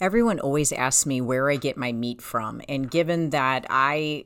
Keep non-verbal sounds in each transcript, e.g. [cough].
Everyone always asks me where I get my meat from. And given that I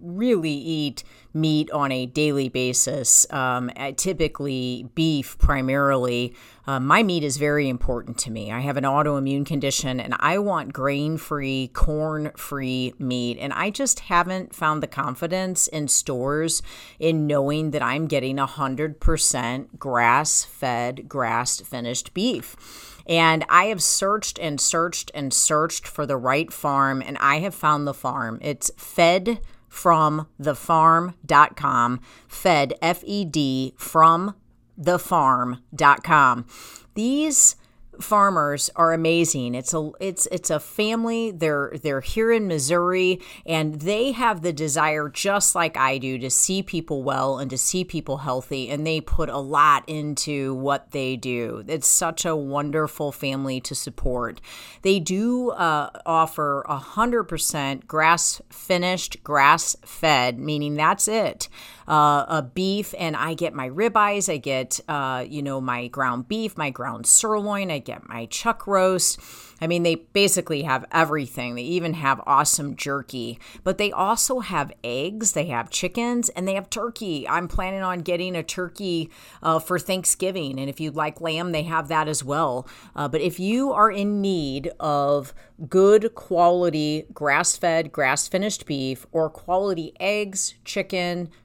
really eat meat on a daily basis, um, typically beef primarily, uh, my meat is very important to me. I have an autoimmune condition and I want grain free, corn free meat. And I just haven't found the confidence in stores in knowing that I'm getting 100% grass fed, grass finished beef. And I have searched and searched and searched for the right farm, and I have found the farm. It's fed from thefarm.com, fed, F E D, from thefarm.com. These farmers are amazing. It's a it's it's a family. They're they're here in Missouri and they have the desire just like I do to see people well and to see people healthy and they put a lot into what they do. It's such a wonderful family to support. They do uh, offer a hundred percent grass finished, grass fed, meaning that's it. Uh, a beef and I get my ribeyes. I get uh, you know my ground beef, my ground sirloin. I get my chuck roast. I mean, they basically have everything. They even have awesome jerky, but they also have eggs, they have chickens, and they have turkey. I'm planning on getting a turkey uh, for Thanksgiving. And if you'd like lamb, they have that as well. Uh, but if you are in need of good quality grass fed, grass finished beef or quality eggs, chicken,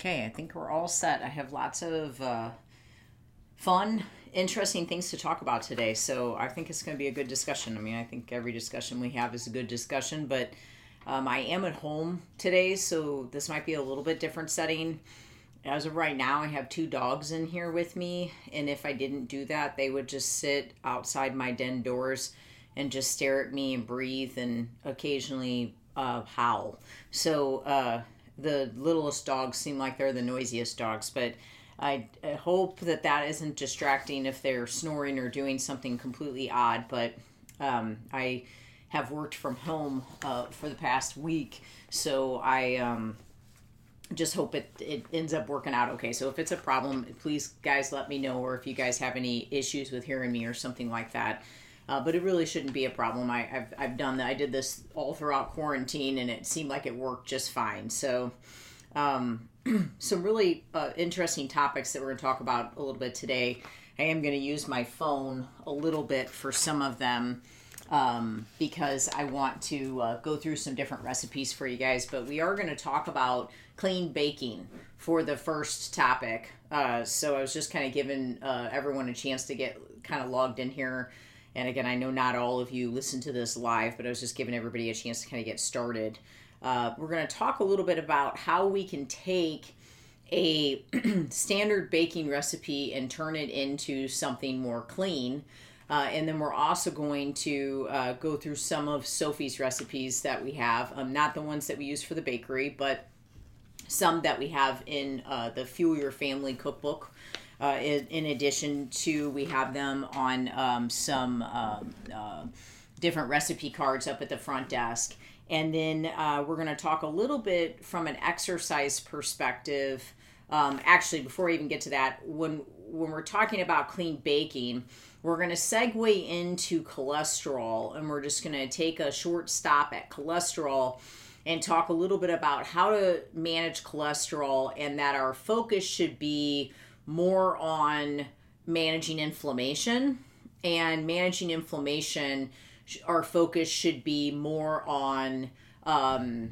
Okay, I think we're all set. I have lots of uh, fun, interesting things to talk about today. So I think it's going to be a good discussion. I mean, I think every discussion we have is a good discussion, but um, I am at home today, so this might be a little bit different setting. As of right now, I have two dogs in here with me, and if I didn't do that, they would just sit outside my den doors and just stare at me and breathe and occasionally uh, howl. So, uh, the littlest dogs seem like they're the noisiest dogs, but I, I hope that that isn't distracting if they're snoring or doing something completely odd. But um, I have worked from home uh, for the past week, so I um, just hope it, it ends up working out okay. So if it's a problem, please, guys, let me know, or if you guys have any issues with hearing me or something like that. Uh, but it really shouldn't be a problem. I, have I've done that. I did this all throughout quarantine, and it seemed like it worked just fine. So, um, [clears throat] some really uh, interesting topics that we're going to talk about a little bit today. I am going to use my phone a little bit for some of them um, because I want to uh, go through some different recipes for you guys. But we are going to talk about clean baking for the first topic. Uh, so I was just kind of giving uh, everyone a chance to get kind of logged in here and again, I know not all of you listen to this live, but I was just giving everybody a chance to kind of get started. Uh, we're going to talk a little bit about how we can take a [clears throat] standard baking recipe and turn it into something more clean. Uh, and then we're also going to uh, go through some of Sophie's recipes that we have, um, not the ones that we use for the bakery, but some that we have in uh, the Fuel Your Family cookbook. Uh, in, in, addition to, we have them on um, some um, uh, different recipe cards up at the front desk. And then uh, we're going to talk a little bit from an exercise perspective. Um, actually, before we even get to that, when when we're talking about clean baking, we're going to segue into cholesterol, and we're just going to take a short stop at cholesterol and talk a little bit about how to manage cholesterol, and that our focus should be more on managing inflammation and managing inflammation our focus should be more on um,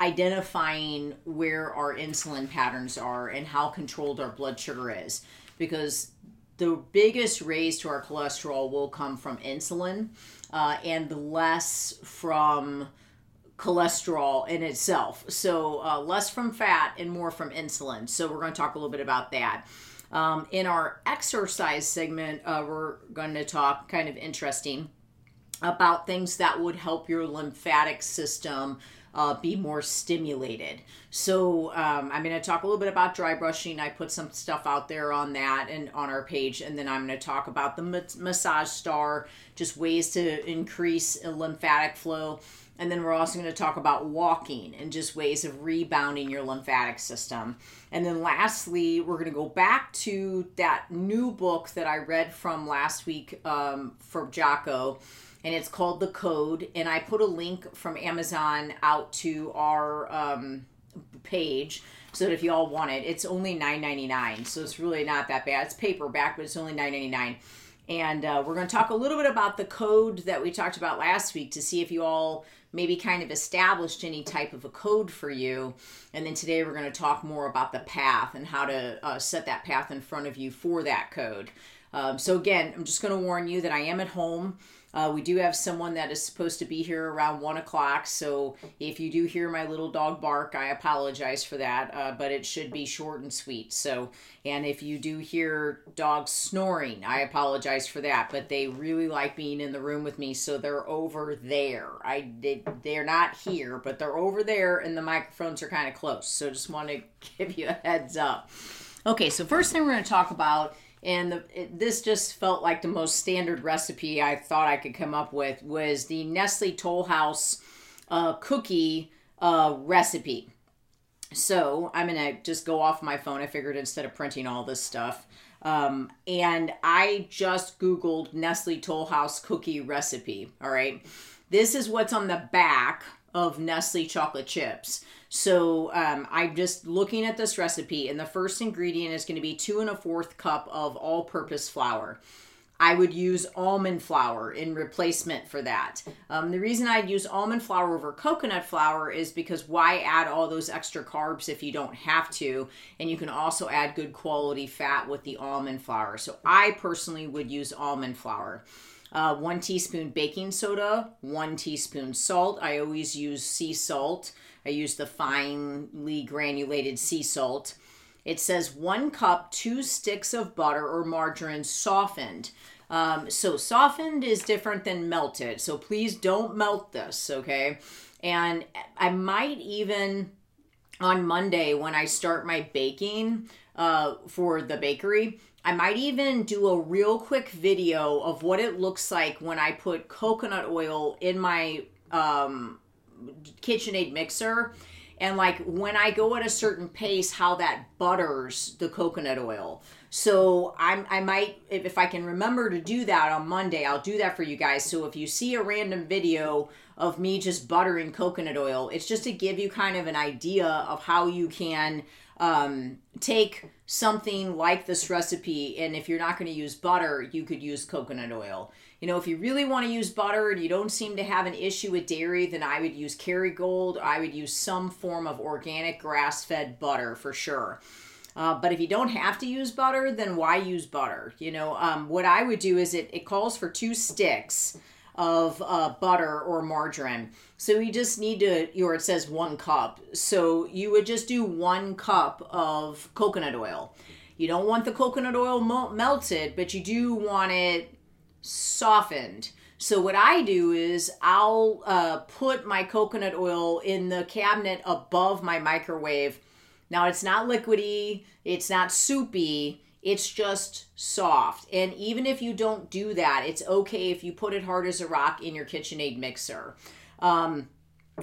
identifying where our insulin patterns are and how controlled our blood sugar is. Because the biggest raise to our cholesterol will come from insulin uh, and less from cholesterol in itself. So, uh, less from fat and more from insulin. So, we're going to talk a little bit about that. Um, in our exercise segment, uh, we're going to talk kind of interesting about things that would help your lymphatic system uh, be more stimulated. So um, I'm going to talk a little bit about dry brushing. I put some stuff out there on that and on our page, and then I'm going to talk about the massage star, just ways to increase lymphatic flow. And then we're also going to talk about walking and just ways of rebounding your lymphatic system. And then lastly, we're going to go back to that new book that I read from last week um, from Jocko, and it's called The Code. And I put a link from Amazon out to our um, page so that if you all want it, it's only $9.99. So it's really not that bad. It's paperback, but it's only $9.99. And uh, we're going to talk a little bit about the code that we talked about last week to see if you all maybe kind of established any type of a code for you. And then today we're going to talk more about the path and how to uh, set that path in front of you for that code. Um, so, again, I'm just going to warn you that I am at home. Uh, we do have someone that is supposed to be here around one o'clock. So if you do hear my little dog bark, I apologize for that. Uh, but it should be short and sweet. So, and if you do hear dogs snoring, I apologize for that. But they really like being in the room with me, so they're over there. I they, they're not here, but they're over there, and the microphones are kind of close. So just want to [laughs] give you a heads up. Okay, so first thing we're going to talk about and the, it, this just felt like the most standard recipe I thought I could come up with was the Nestle Toll House uh, cookie uh, recipe. So I'm to just go off my phone. I figured instead of printing all this stuff. Um, and I just Googled Nestle Toll House cookie recipe. All right. This is what's on the back of Nestle chocolate chips. So um, I'm just looking at this recipe, and the first ingredient is going to be two and a fourth cup of all purpose flour. I would use almond flour in replacement for that. Um, the reason I'd use almond flour over coconut flour is because why add all those extra carbs if you don't have to? And you can also add good quality fat with the almond flour. So I personally would use almond flour. Uh, one teaspoon baking soda, one teaspoon salt. I always use sea salt. I use the finely granulated sea salt. It says one cup, two sticks of butter or margarine softened. Um, so softened is different than melted. So please don't melt this, okay? And I might even on Monday when I start my baking uh, for the bakery, I might even do a real quick video of what it looks like when I put coconut oil in my um, KitchenAid mixer and like when I go at a certain pace, how that butters the coconut oil. So I'm I might if, I can remember to do that on Monday, I'll do that for you guys. So if you see a random video of me just buttering coconut oil, it's just to give you kind of an idea of how you can um, take something like this recipe and if you're not going to use butter, you could use coconut oil. You know, if you really want to use butter and you don't seem to have an issue with dairy, then I would use Kerrygold. I would use some form of organic grass fed butter for sure. Uh, but if you don't have to use butter, then why use butter? You know, um, what I would do is it, it calls for two sticks of uh, butter or margarine. So you just need to, or it says one cup. So you would just do one cup of coconut oil. You don't want the coconut oil melted, but you do want it softened. So what I do is I'll uh, put my coconut oil in the cabinet above my microwave. Now it's not liquidy, it's not soupy, it's just soft. And even if you don't do that, it's okay if you put it hard as a rock in your KitchenAid mixer. Um,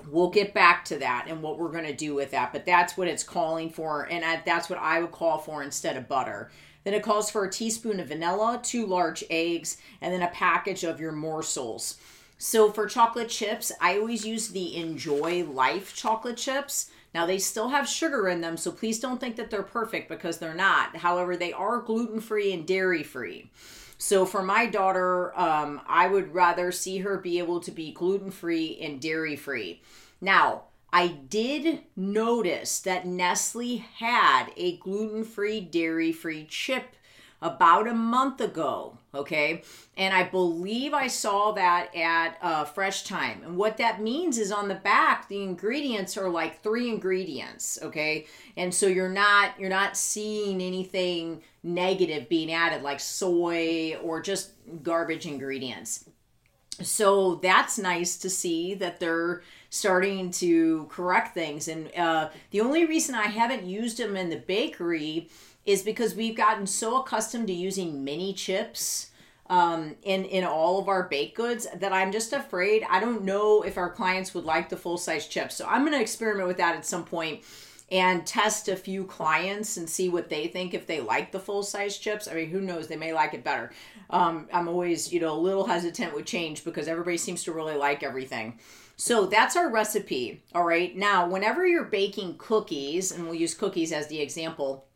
we'll get back to that and what we're going to do with that, but that's what it's calling for, and that's what I would call for instead of butter. Then it calls for a teaspoon of vanilla, two large eggs, and then a package of your morsels. So for chocolate chips, I always use the Enjoy Life chocolate chips. Now they still have sugar in them, so please don't think that they're perfect because they're not. However, they are gluten free and dairy free. So for my daughter, um, I would rather see her be able to be gluten free and dairy free. Now, I did notice that Nestle had a gluten free, dairy free chip about a month ago. Okay. And I believe I saw that at uh, Fresh Thyme. And what that means is on the back, the ingredients are like three ingredients. Okay. And so you're not, you're not seeing anything negative being added like soy or just garbage ingredients. So that's nice to see that they're starting to correct things. And uh, the only reason I haven't used them in the bakery is because we've gotten so accustomed to using mini chips um, in in all of our baked goods that I'm just afraid. I don't know if our clients would like the full size chips. So I'm going to experiment with that at some point and test a few clients and see what they think if they like the full size chips. I mean, who knows? They may like it better. Um, I'm always, you know, a little hesitant with change because everybody seems to really like everything. So that's our recipe. All right. Now, whenever you're baking cookies, and we'll use cookies as the example,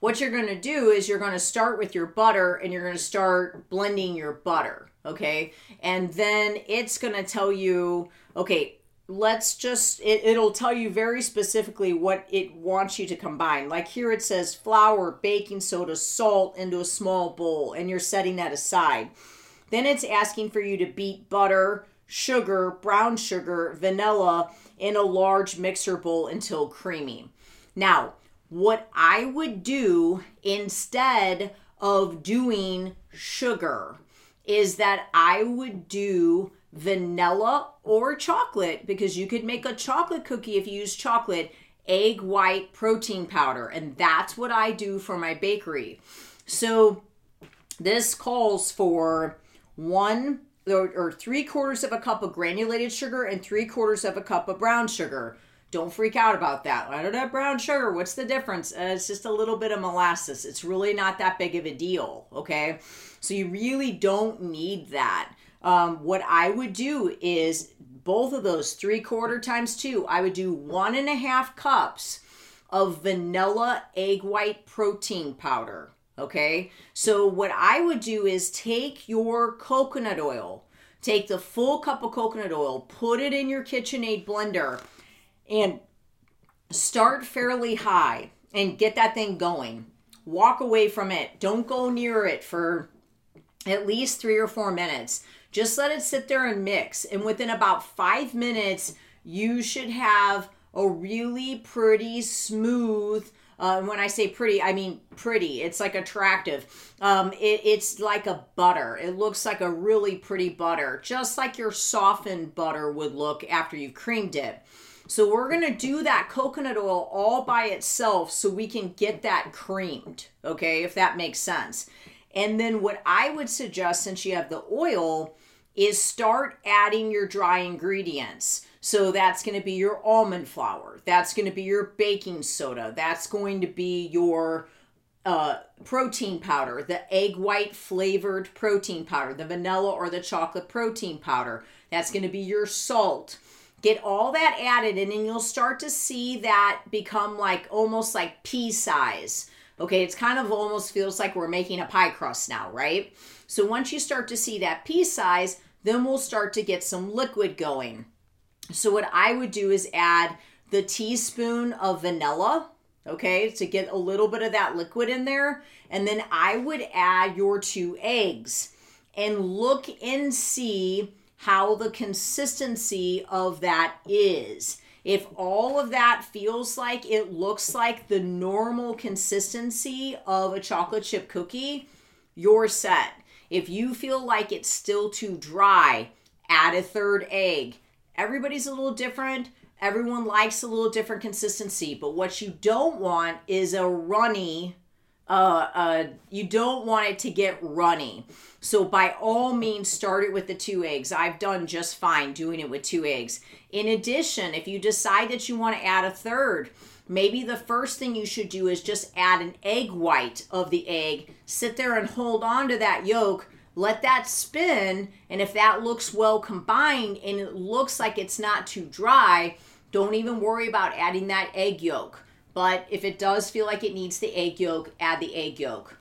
what you're going to do is you're going to start with your butter and you're going to start blending your butter. Okay. And then it's going to tell you, okay, let's just, it, it'll tell you very specifically what it wants you to combine. Like here it says flour, baking soda, salt into a small bowl, and you're setting that aside. Then it's asking for you to beat butter, sugar, brown sugar, vanilla in a large mixer bowl until creamy. Now, what I would do instead of doing sugar is that I would do vanilla or chocolate because you could make a chocolate cookie if you use chocolate, egg white protein powder, and that's what I do for my bakery. So this calls for one or, or three quarters of a cup of granulated sugar and three quarters of a cup of brown sugar. don't freak out about that. I don't have brown sugar. What's the difference? Uh, it's just a little bit of molasses. It's really not that big of a deal. Okay. So you really don't need that. Um, what I would do is both of those three quarter times two, I would do one and a half cups of vanilla egg white protein powder. Okay. So what I would do is take your coconut oil, take the full cup of coconut oil, put it in your KitchenAid blender and start fairly high and get that thing going. Walk away from it. Don't go near it for at least three or four minutes. Just let it sit there and mix. And within about five minutes, you should have a really pretty smooth. Uh, when I say pretty, I mean pretty. It's like attractive. Um, it, it's like a butter. It looks like a really pretty butter, just like your softened butter would look after you've creamed it. So we're to do that coconut oil all by itself so we can get that creamed, okay, if that makes sense. And then what I would suggest since you have the oil is start adding your dry ingredients. So that's going to be your almond flour, that's going to be your baking soda, that's going to be your uh, protein powder, the egg white flavored protein powder, the vanilla or the chocolate protein powder. That's going to be your salt. Get all that added, and then you'll start to see that become like almost like pea size. Okay, it's kind of almost feels like we're making a pie crust now, right? So once you start to see that pea size, then we'll start to get some liquid going. So what I would do is add the teaspoon of vanilla, okay, to get a little bit of that liquid in there. And then I would add your two eggs and look and see how the consistency of that is. If all of that feels like it looks like the normal consistency of a chocolate chip cookie, you're set. If you feel like it's still too dry, add a third egg. Everybody's a little different. Everyone likes a little different consistency, but what you don't want is a runny uh, uh, you don't want it to get runny. So by all means, start it with the two eggs. I've done just fine doing it with two eggs. In addition, if you decide that you want to add a third, maybe the first thing you should do is just add an egg white of the egg. Sit there and hold on to that yolk. Let that spin, and if that looks well combined and it looks like it's not too dry, don't even worry about adding that egg yolk. But if it does feel like it needs the egg yolk, add the egg yolk.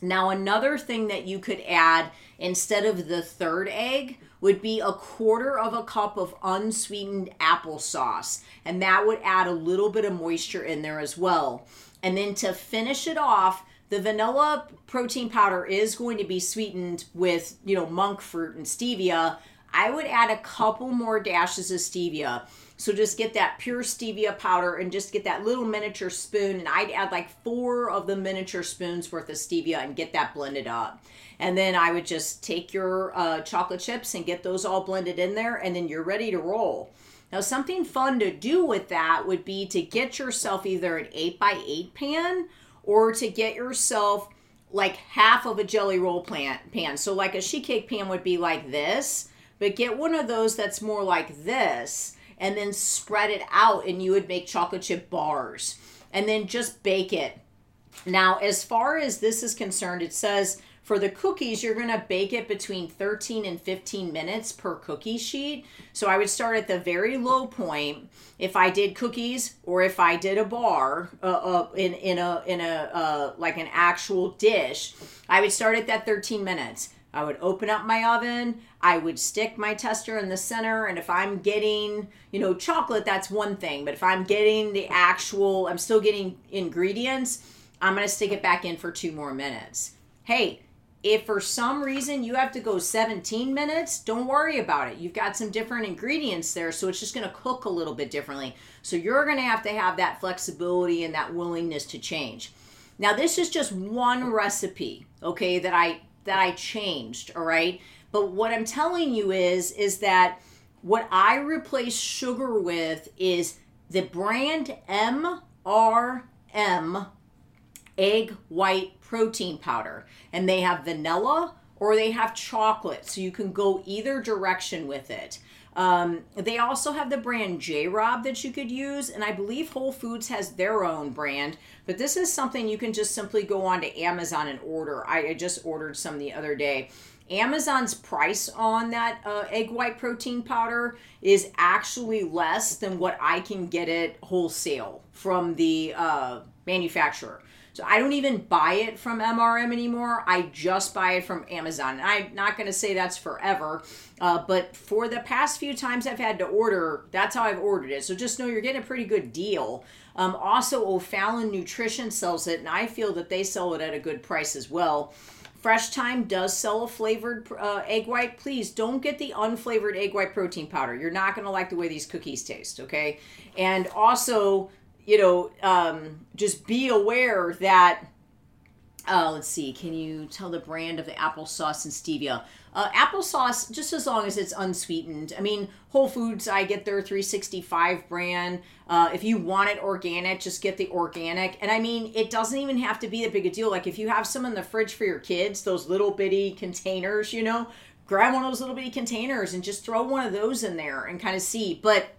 Now, another thing that you could add instead of the third egg would be a quarter of a cup of unsweetened applesauce. And that would add a little bit of moisture in there as well. And then to finish it off, the vanilla protein powder is going to be sweetened with, you know, monk fruit and stevia. I would add a couple more dashes of stevia. So just get that pure stevia powder and just get that little miniature spoon. And I'd add like four of the miniature spoons worth of stevia and get that blended up. And then I would just take your uh, chocolate chips and get those all blended in there, and then you're ready to roll. Now, something fun to do with that would be to get yourself either an 8 by 8 pan or to get yourself like half of a jelly roll pan. pan. So, like a sheet cake pan would be like this, but get one of those that's more like this and then spread it out and you would make chocolate chip bars and then just bake it. Now, as far as this is concerned, it says for the cookies, you're going to bake it between 13 and 15 minutes per cookie sheet. So I would start at the very low point. If I did cookies or if I did a bar uh, uh, in, in a, in a uh, like an actual dish, I would start at that 13 minutes. I would open up my oven. I would stick my tester in the center. And if I'm getting, you know, chocolate, that's one thing. But if I'm getting the actual, I'm still getting ingredients, I'm going to stick it back in for two more minutes. Hey, if for some reason you have to go 17 minutes, don't worry about it. You've got some different ingredients there, so it's just going to cook a little bit differently. So you're going to have to have that flexibility and that willingness to change. Now, this is just one recipe, okay, that I that I changed, all right? But what I'm telling you is is that what I replace sugar with is the brand MRM egg white protein powder. And they have vanilla or they have chocolate. So you can go either direction with it. Um, they also have the brand Jay Robb that you could use, and I believe Whole Foods has their own brand. But this is something you can just simply go on to Amazon and order. I, I just ordered some the other day. Amazon's price on that uh, egg white protein powder is actually less than what I can get it wholesale from the uh, manufacturer. So I don't even buy it from MRM anymore. I just buy it from Amazon. And I'm not going to say that's forever, uh, but for the past few times I've had to order, that's how I've ordered it. So just know you're getting a pretty good deal. Um, also, O'Fallon Nutrition sells it, and I feel that they sell it at a good price as well. Fresh Thyme does sell a flavored uh, egg white. Please don't get the unflavored egg white protein powder. You're not going to like the way these cookies taste, okay? And also, you know, um, just be aware that. Uh, let's see. Can you tell the brand of the applesauce and stevia? Uh, applesauce, just as long as it's unsweetened. I mean, Whole Foods, I get their 365 brand. Uh, if you want it organic, just get the organic. And I mean, it doesn't even have to be a big a deal. Like if you have some in the fridge for your kids, those little bitty containers, you know, grab one of those little bitty containers and just throw one of those in there and kind of see. But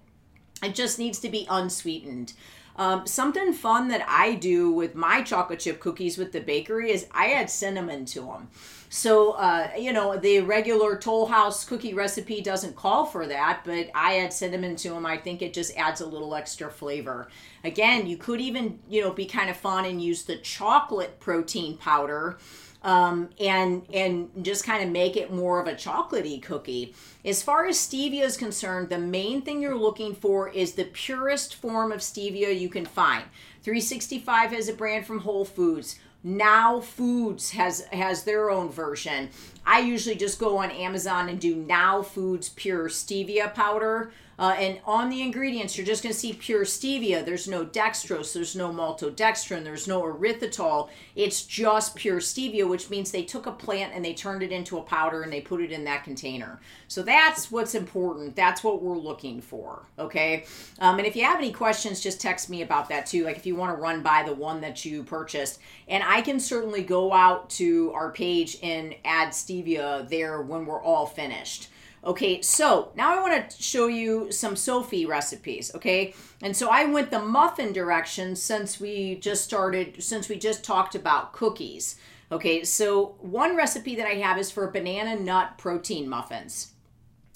it just needs to be unsweetened. Um, something fun that I do with my chocolate chip cookies with the bakery is I add cinnamon to them. So, uh, you know, the regular Toll House cookie recipe doesn't call for that, but I add cinnamon to them. I think it just adds a little extra flavor. Again, you could even, you know, be kind of fun and use the chocolate protein powder um, and and just kind of make it more of a chocolatey cookie. As far as stevia is concerned, the main thing you're looking for is the purest form of stevia you can find. 365 has a brand from Whole Foods. Now Foods has has their own version. I usually just go on Amazon and do Now Foods pure stevia powder. Uh, and on the ingredients, you're just going to see pure stevia. There's no dextrose, there's no maltodextrin, there's no erythritol. It's just pure stevia, which means they took a plant and they turned it into a powder and they put it in that container. So that's what's important. That's what we're looking for. Okay. Um, and if you have any questions, just text me about that too. Like if you want to run by the one that you purchased, and I can certainly go out to our page and add stevia there when we're all finished. Okay, so now I want to show you some Sophie recipes, okay? And so I went the muffin direction since we just started, since we just talked about cookies. Okay, so one recipe that I have is for banana nut protein muffins.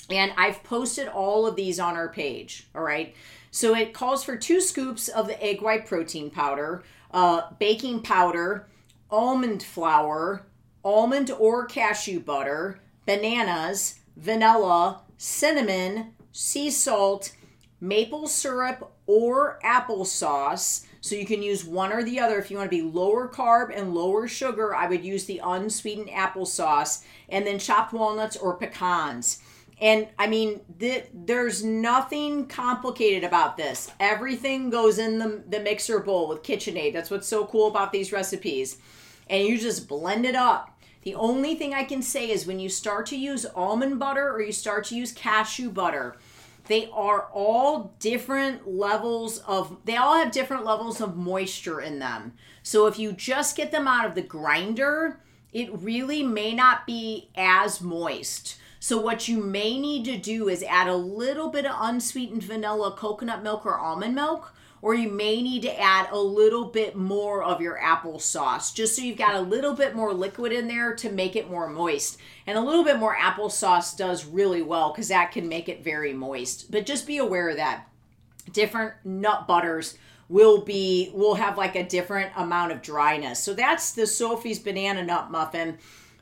And I've posted all of these on our page, all right? So it calls for two scoops of the egg white protein powder, uh, baking powder, almond flour, almond or cashew butter, bananas, vanilla, cinnamon, sea salt, maple syrup, or applesauce. So you can use one or the other. If you want to be lower carb and lower sugar, I would use the unsweetened applesauce and then chopped walnuts or pecans. And I mean, th- there's nothing complicated about this. Everything goes in the, the mixer bowl with KitchenAid. That's what's so cool about these recipes. And you just blend it up. The only thing I can say is when you start to use almond butter or you start to use cashew butter, they are all different levels of they all have different levels of moisture in them. So if you just get them out of the grinder, it really may not be as moist. So what you may need to do is add a little bit of unsweetened vanilla coconut milk or almond milk or you may need to add a little bit more of your applesauce just so you've got a little bit more liquid in there to make it more moist. And a little bit more applesauce does really well because that can make it very moist. But just be aware of that. Different nut butters will be will have like a different amount of dryness. So that's the Sophie's banana nut muffin.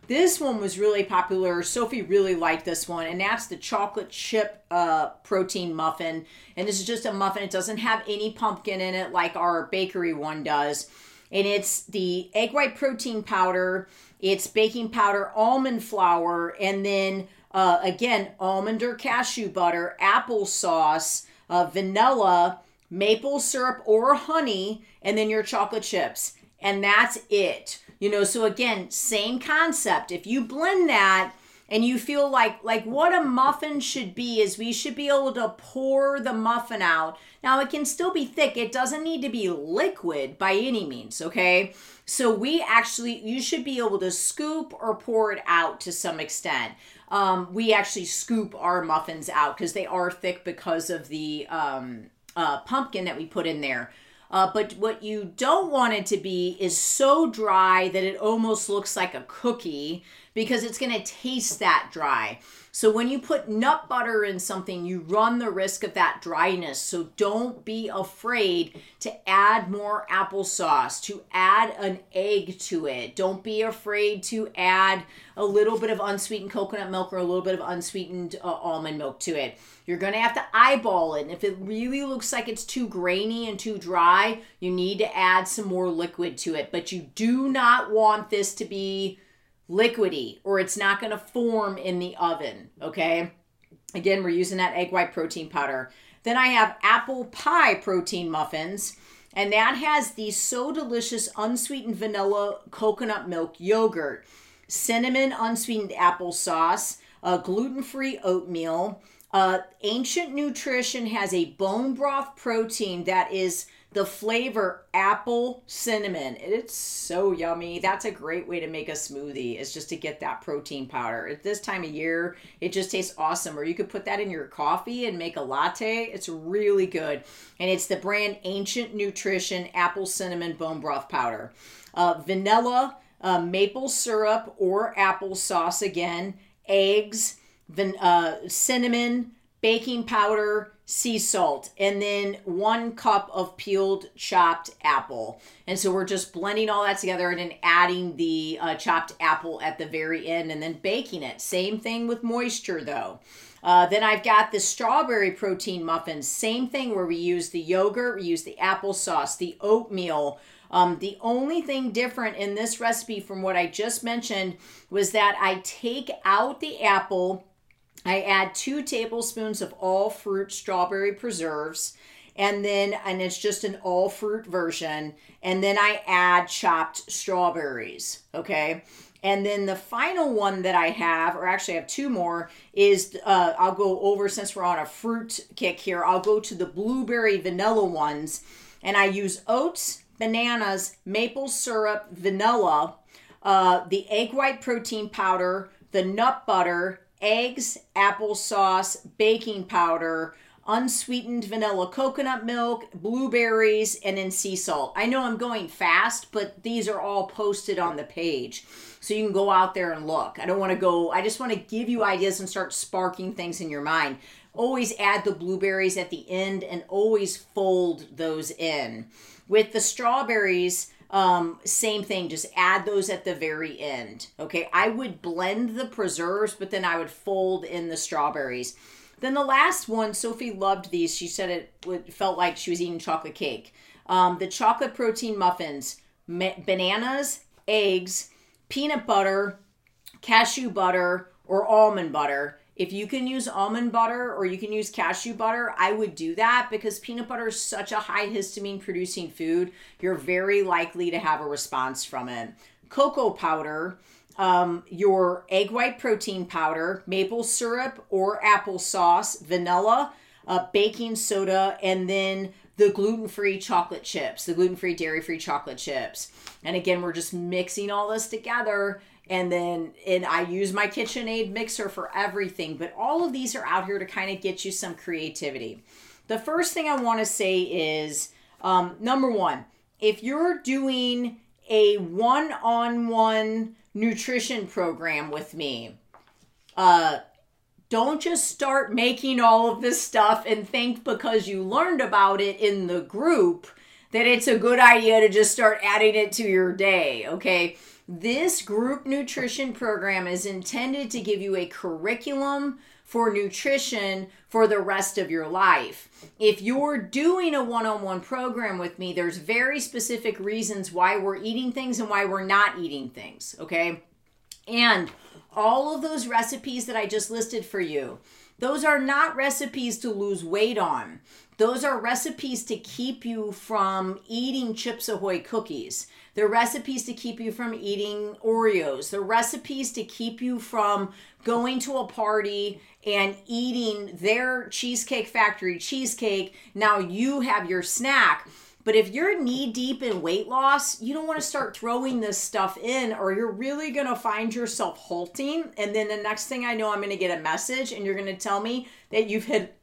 This one was really popular. Sophie really liked this one, and that's the chocolate chip uh, protein muffin. And this is just a muffin. It doesn't have any pumpkin in it like our bakery one does. And it's the egg white protein powder, it's baking powder, almond flour, and then uh, again, almond or cashew butter, applesauce, uh, vanilla, maple syrup or honey, and then your chocolate chips. And that's it. You know, so again, same concept. If you blend that and you feel like like what a muffin should be is we should be able to pour the muffin out. Now it can still be thick. It doesn't need to be liquid by any means, okay? So we actually you should be able to scoop or pour it out to some extent. um, we actually scoop our muffins out because they are thick because of the um, uh, pumpkin that we put in there. Uh, but what you don't want it to be is so dry that it almost looks like a cookie because it's going to taste that dry. So when you put nut butter in something, you run the risk of that dryness. So don't be afraid to add more applesauce, to add an egg to it. Don't be afraid to add a little bit of unsweetened coconut milk or a little bit of unsweetened uh, almond milk to it. You're going to have to eyeball it. And if it really looks like it's too grainy and too dry, you need to add some more liquid to it. But you do not want this to be liquidy or it's not going to form in the oven, okay? Again, we're using that egg white protein powder. Then I have apple pie protein muffins, and that has the so delicious unsweetened vanilla coconut milk yogurt, cinnamon unsweetened applesauce, a gluten free oatmeal. Uh, Ancient Nutrition has a bone broth protein that is the flavor apple cinnamon. It's so yummy. That's a great way to make a smoothie is just to get that protein powder. At this time of year it just tastes awesome or you could put that in your coffee and make a latte. It's really good. And it's the brand ancient nutrition apple cinnamon bone broth powder. Uh, vanilla uh, maple syrup or applesauce again eggs van- uh, cinnamon baking powder sea salt, and then one cup of peeled chopped apple. And so we're just blending all that together and then adding the uh, chopped apple at the very end and then baking it. Same thing with moisture though. Uh, then I've got the strawberry protein muffins. Same thing where we use the yogurt, we use the applesauce, the oatmeal. Um, the only thing different in this recipe from what I just mentioned was that I take out the apple I add two tablespoons of all fruit strawberry preserves and then and it's just an all fruit version and then i add chopped strawberries okay? And then the final one that i have or actually i have two more is uh, i'll go over since we're on a fruit kick here i'll go to the blueberry vanilla ones and i use oats bananas maple syrup vanilla uh, the egg white protein powder the nut butter eggs, applesauce, baking powder, unsweetened vanilla coconut milk, blueberries, and then sea salt. I know I'm going fast, but these are all posted on the page. So you can go out there and look. I don't want to go, I just want to give you ideas and start sparking things in your mind. Always add the blueberries at the end and always fold those in. With the strawberries, um, same thing, just add those at the very end. Okay, I would blend the preserves, but then I would fold in the strawberries. Then the last one, Sophie loved these. She said it felt like she was eating chocolate cake. Um, the chocolate protein muffins, ma- bananas, eggs, peanut butter, cashew butter, or almond butter if you can use almond butter or you can use cashew butter, I would do that because peanut butter is such a high histamine producing food. You're very likely to have a response from it. Cocoa powder, um, your egg white protein powder, maple syrup or applesauce, vanilla, uh, baking soda, and then the gluten free chocolate chips, the gluten free, dairy free chocolate chips. And again, we're just mixing all this together and then and I use my KitchenAid mixer for everything. But all of these are out here to kind of get you some creativity. The first thing I want to say is um, number one, if you're doing a one-on-one nutrition program with me, uh, don't just start making all of this stuff and think because you learned about it in the group that it's a good idea to just start adding it to your day. Okay this group nutrition program is intended to give you a curriculum for nutrition for the rest of your life. If you're doing a one on one program with me, there's very specific reasons why we're eating things and why we're not eating things, okay? And all of those recipes that I just listed for you, those are not recipes to lose weight on. Those are recipes to keep you from eating Chips Ahoy cookies. They're recipes to keep you from eating Oreos. They're recipes to keep you from going to a party and eating their Cheesecake Factory cheesecake. Now you have your snack. But if you're knee deep in weight loss, you don't want to start throwing this stuff in, or you're really going to find yourself halting. And then the next thing I know, I'm going to get a message and you're going to tell me that you've hit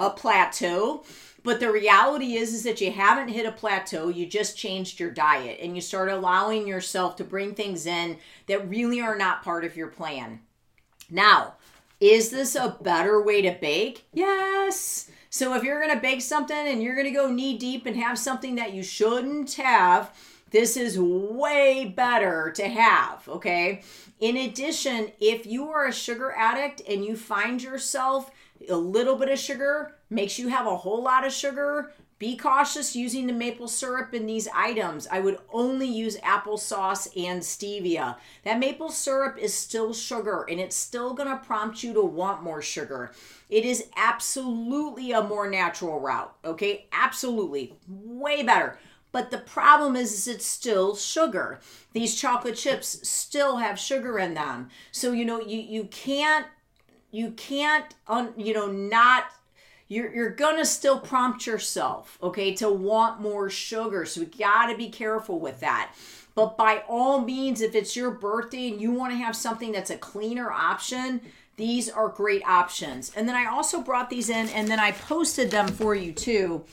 a plateau. But the reality is, is that you haven't hit a plateau. You just changed your diet and you start allowing yourself to bring things in that really are not part of your plan. Now, is this a better way to bake? Yes. So if you're going to bake something and you're going to go knee deep and have something that you shouldn't have, this is way better to have, okay? In addition, if you are a sugar addict and you find yourself a little bit of sugar makes you have a whole lot of sugar, be cautious using the maple syrup in these items. I would only use applesauce and stevia. That maple syrup is still sugar and it's still going to prompt you to want more sugar. It is absolutely a more natural route, okay? Absolutely. Way better. But the problem is, is it's still sugar. These chocolate chips still have sugar in them. So, you know, you, you can't, you can't, un, you know, not you're, you're gonna still prompt yourself, okay, to want more sugar. So we gotta be careful with that. But by all means, if it's your birthday and you wanna have something that's a cleaner option, these are great options. And then I also brought these in and then I posted them for you too.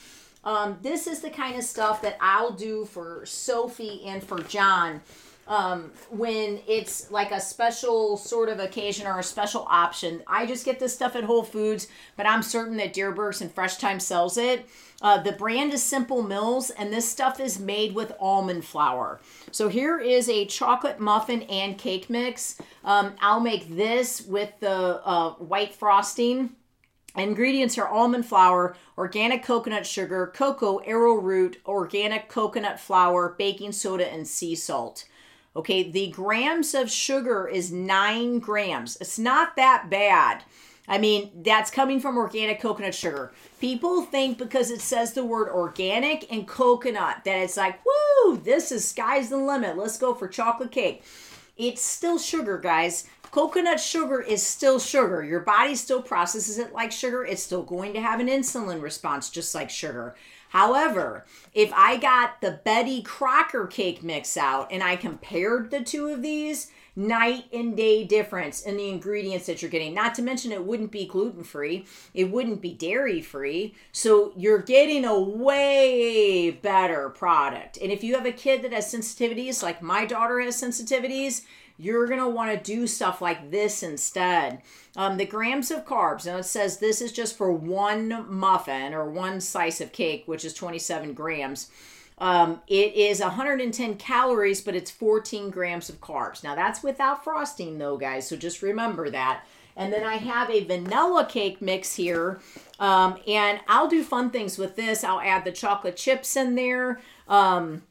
Um, this is the kind of stuff that I'll do for Sophie and for John um, when it's like a special sort of occasion or a special option. I just get this stuff at Whole Foods, but I'm certain that Dierbergs and Fresh Thyme sells it. Uh, the brand is Simple Mills, and this stuff is made with almond flour. So here is a chocolate muffin and cake mix. Um, I'll make this with the uh, white frosting. Ingredients are almond flour, organic coconut sugar, cocoa, arrowroot, organic coconut flour, baking soda, and sea salt. Okay, the grams of sugar is nine grams. It's not that bad. I mean, that's coming from organic coconut sugar. People think because it says the word organic and coconut that it's like, woo, this is sky's the limit. Let's go for chocolate cake. It's still sugar, guys. Coconut sugar is still sugar. Your body still processes it like sugar. It's still going to have an insulin response just like sugar. However, if I got the Betty Crocker cake mix out and I compared the two of these, night and day difference in the ingredients that you're getting. Not to mention, it wouldn't be gluten free, it wouldn't be dairy free. So you're getting a way better product. And if you have a kid that has sensitivities, like my daughter has sensitivities, you're going to want to do stuff like this instead. Um, the grams of carbs, and it says this is just for one muffin or one slice of cake, which is 27 grams. Um, it is 110 calories, but it's 14 grams of carbs. Now that's without frosting, though, guys. So just remember that. And then I have a vanilla cake mix here. Um, and I'll do fun things with this. I'll add the chocolate chips in there. Um,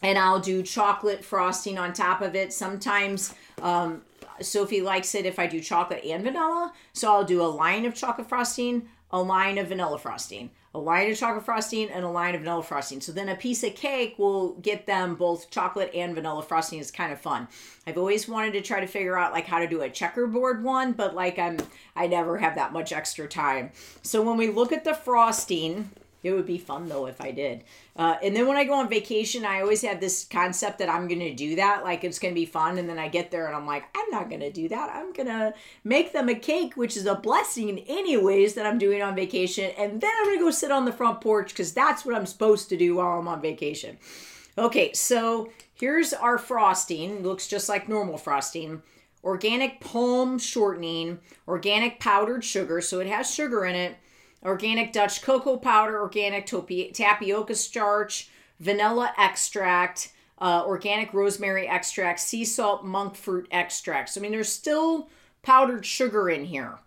and I'll do chocolate frosting on top of it. Sometimes um, Sophie likes it if I do chocolate and vanilla. So I'll do a line of chocolate frosting, a line of vanilla frosting, a line of chocolate frosting, and a line of vanilla frosting. So then a piece of cake will get them both chocolate and vanilla frosting. It's kind of fun. I've always wanted to try to figure out like how to do a checkerboard one, but like I'm I never have that much extra time. So when we look at the frosting, it would be fun though if I did. Uh, and then when I go on vacation, I always have this concept that I'm going to do that. Like it's going to be fun. And then I get there and I'm like, I'm not going to do that. I'm going to make them a cake, which is a blessing, anyways, that I'm doing on vacation. And then I'm going to go sit on the front porch because that's what I'm supposed to do while I'm on vacation. Okay, so here's our frosting. Looks just like normal frosting. Organic palm shortening, organic powdered sugar. So it has sugar in it organic Dutch cocoa powder, organic tapioca starch, vanilla extract, uh, organic rosemary extract, sea salt, monk fruit extract. So, I mean, there's still powdered sugar in here.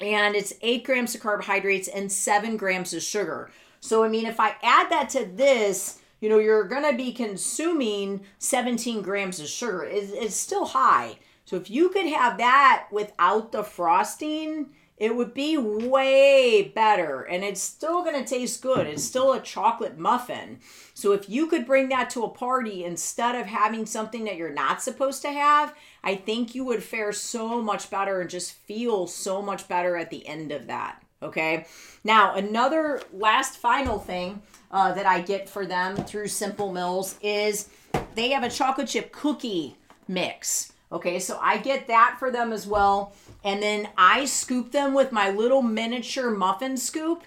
And it's eight grams of carbohydrates and seven grams of sugar. So, I mean, if I add that to this, you know, you're going to be consuming 17 grams of sugar. It's, it's still high. So, if you could have that without the frosting, it would be way better and it's still going to taste good. It's still a chocolate muffin. So if you could bring that to a party instead of having something that you're not supposed to have, I think you would fare so much better and just feel so much better at the end of that. Okay. Now, another last final thing uh, that I get for them through Simple Mills is they have a chocolate chip cookie mix. Okay, so I get that for them as well. And then I scoop them with my little miniature muffin scoop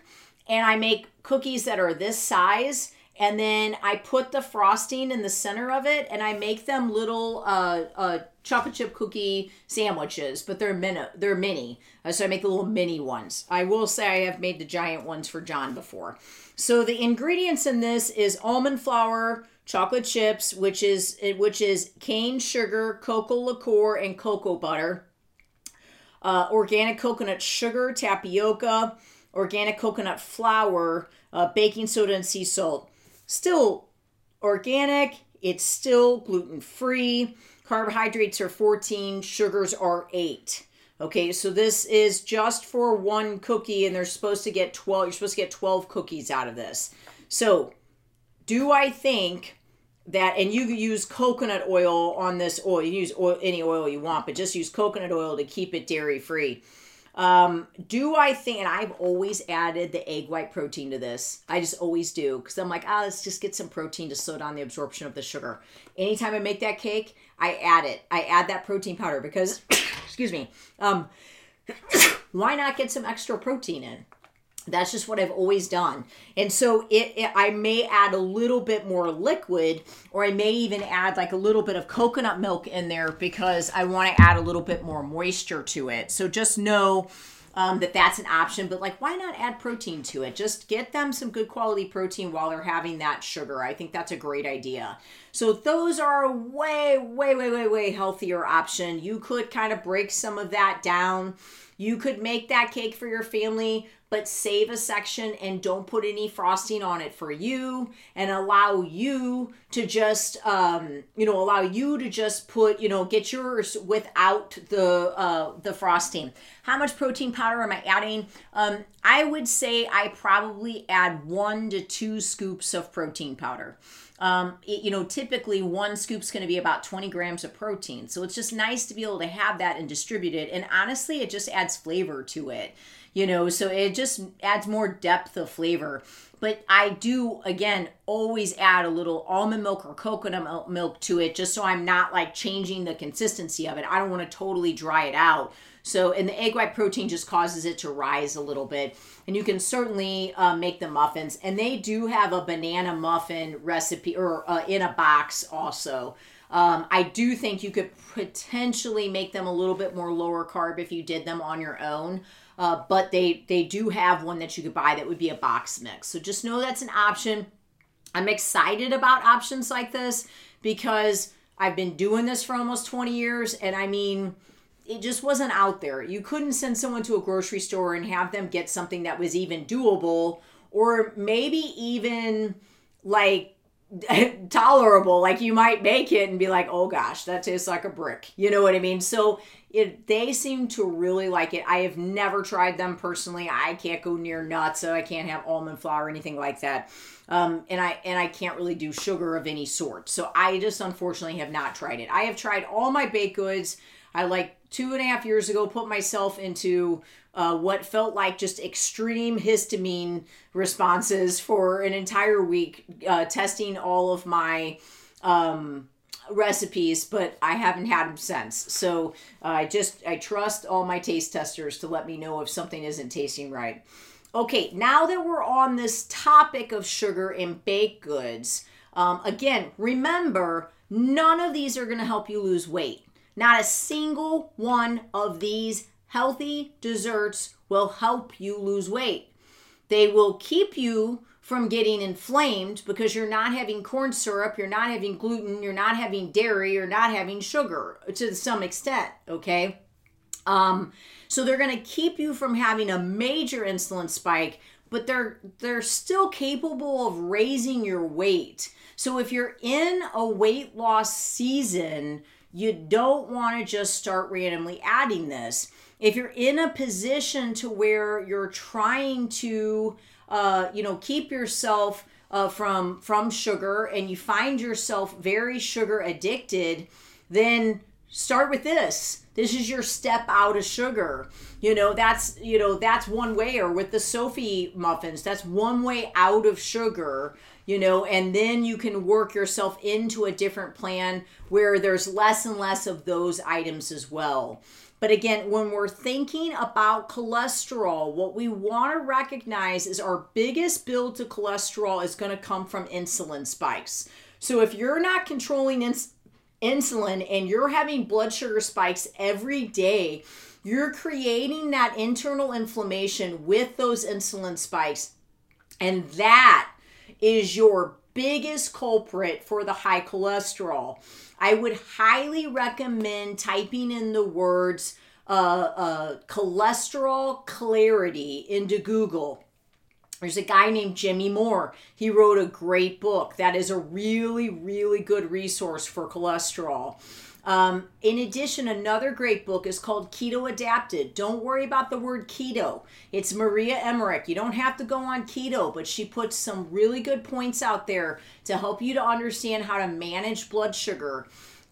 and I make cookies that are this size and then I put the frosting in the center of it, and I make them little uh, uh, chocolate chip cookie sandwiches, but they're mini. They're mini, uh, so I make the little mini ones. I will say I have made the giant ones for John before. So the ingredients in this is almond flour, chocolate chips, which is which is cane sugar, cocoa liqueur, and cocoa butter. Uh, organic coconut sugar, tapioca, organic coconut flour, uh, baking soda, and sea salt still organic, it's still gluten free. Carbohydrates are 14, sugars are 8. Okay, so this is just for one cookie, and they're supposed to get 12. You're supposed to get 12 cookies out of this. So, do I think that, and you use coconut oil on this oil, you use oil, any oil you want, but just use coconut oil to keep it dairy free. Um, do I think, and I've always added the egg white protein to this. I just always do because I'm like, ah, let's just get some protein to slow down the absorption of the sugar. Anytime I make that cake, I add it. I add that protein powder because, [coughs] excuse me, um, [coughs] why not get some extra protein in? That's just what I've always done. And so it, it, I may add a little bit more liquid or I may even add like a little bit of coconut milk in there because I want to add a little bit more moisture to it. So just know um, that that's an option, but like why not add protein to it? Just get them some good quality protein while they're having that sugar. I think that's a great idea. So those are a way, way, way, way, way healthier option. You could kind of break some of that down. You could make that cake for your family but save a section and don't put any frosting on it for you and allow you to just um, you know allow you to just put you know get yours without the uh, the frosting. How much protein powder am i adding? Um, i would say i probably add one to two scoops of protein powder um, it, you know, typically one scoop's going to be about 20 grams of protein. So it's just nice to be able to have that and distribute it. And honestly, it just adds flavor to it you know, so it just adds more depth of flavor. But I do, again, always add a little almond milk or coconut milk to it just so I'm not like changing the consistency of it. I don't want to totally dry it out. So, and the egg white protein just causes it to rise a little bit. And you can certainly uh, make the muffins. And they do have a banana muffin recipe or uh, in a box also. Um, I do think you could potentially make them a little bit more lower carb if you did them on your own. Uh, but they they do have one that you could buy that would be a box mix. So just know that's an option. I'm excited about options like this because I've been doing this for almost 20 years, and I mean, it just wasn't out there. You couldn't send someone to a grocery store and have them get something that was even doable, or maybe even like [laughs] tolerable. Like you might make it and be like oh gosh that tastes like a brick. You know what i mean? So it they seem to really like it. I have never tried them personally. I can't go near nuts so i can't have almond flour or anything like that. Um, and i and i can't really do sugar of any sort. So i just unfortunately have not tried it. I have tried all my baked goods i like two and a half years ago put myself into uh, what felt like just extreme histamine responses for an entire week, uh, testing all of my um, recipes, but I haven't had them since. So uh, I just I trust all my taste testers to let me know if something isn't tasting right. Okay, now that we're on this topic of sugar in baked goods, um, again, remember none of these are going to help you lose weight. Not a single one of these healthy desserts will help you lose weight. They will keep you from getting inflamed because you're not having corn syrup, you're not having gluten, you're not having dairy, you're not having sugar to some extent, okay? Um, so they're going to keep you from having a major insulin spike, but they're they're still capable of raising your weight. So if you're in a weight loss season, you don't want to just start randomly adding this. If you're in a position to where you're trying to, uh, you know, keep yourself uh, from from sugar and you find yourself very sugar addicted, then start with this. This is your step out of sugar. You know that's you know that's one way or with the sophie muffins that's one way out of sugar you know and then you can work yourself into a different plan where there's less and less of those items as well but again, when we're thinking about cholesterol, what we want to recognize is our biggest build to cholesterol is going to come from insulin spikes. So if you're not controlling ins- insulin and you're having blood sugar spikes every day, you're creating that internal inflammation with those insulin spikes. And that is your biggest culprit for the high cholesterol. I would highly recommend typing in the words uh, uh, cholesterol clarity into Google. There's a guy named Jimmy Moore. He wrote a great book that is a really, really good resource for cholesterol. Um, in addition, another great book is called Keto Adapted. Don't worry about the word keto. It's Maria Emmerich. You don't have to go on keto, but she puts some really good points out there to help you to understand how to manage blood sugar.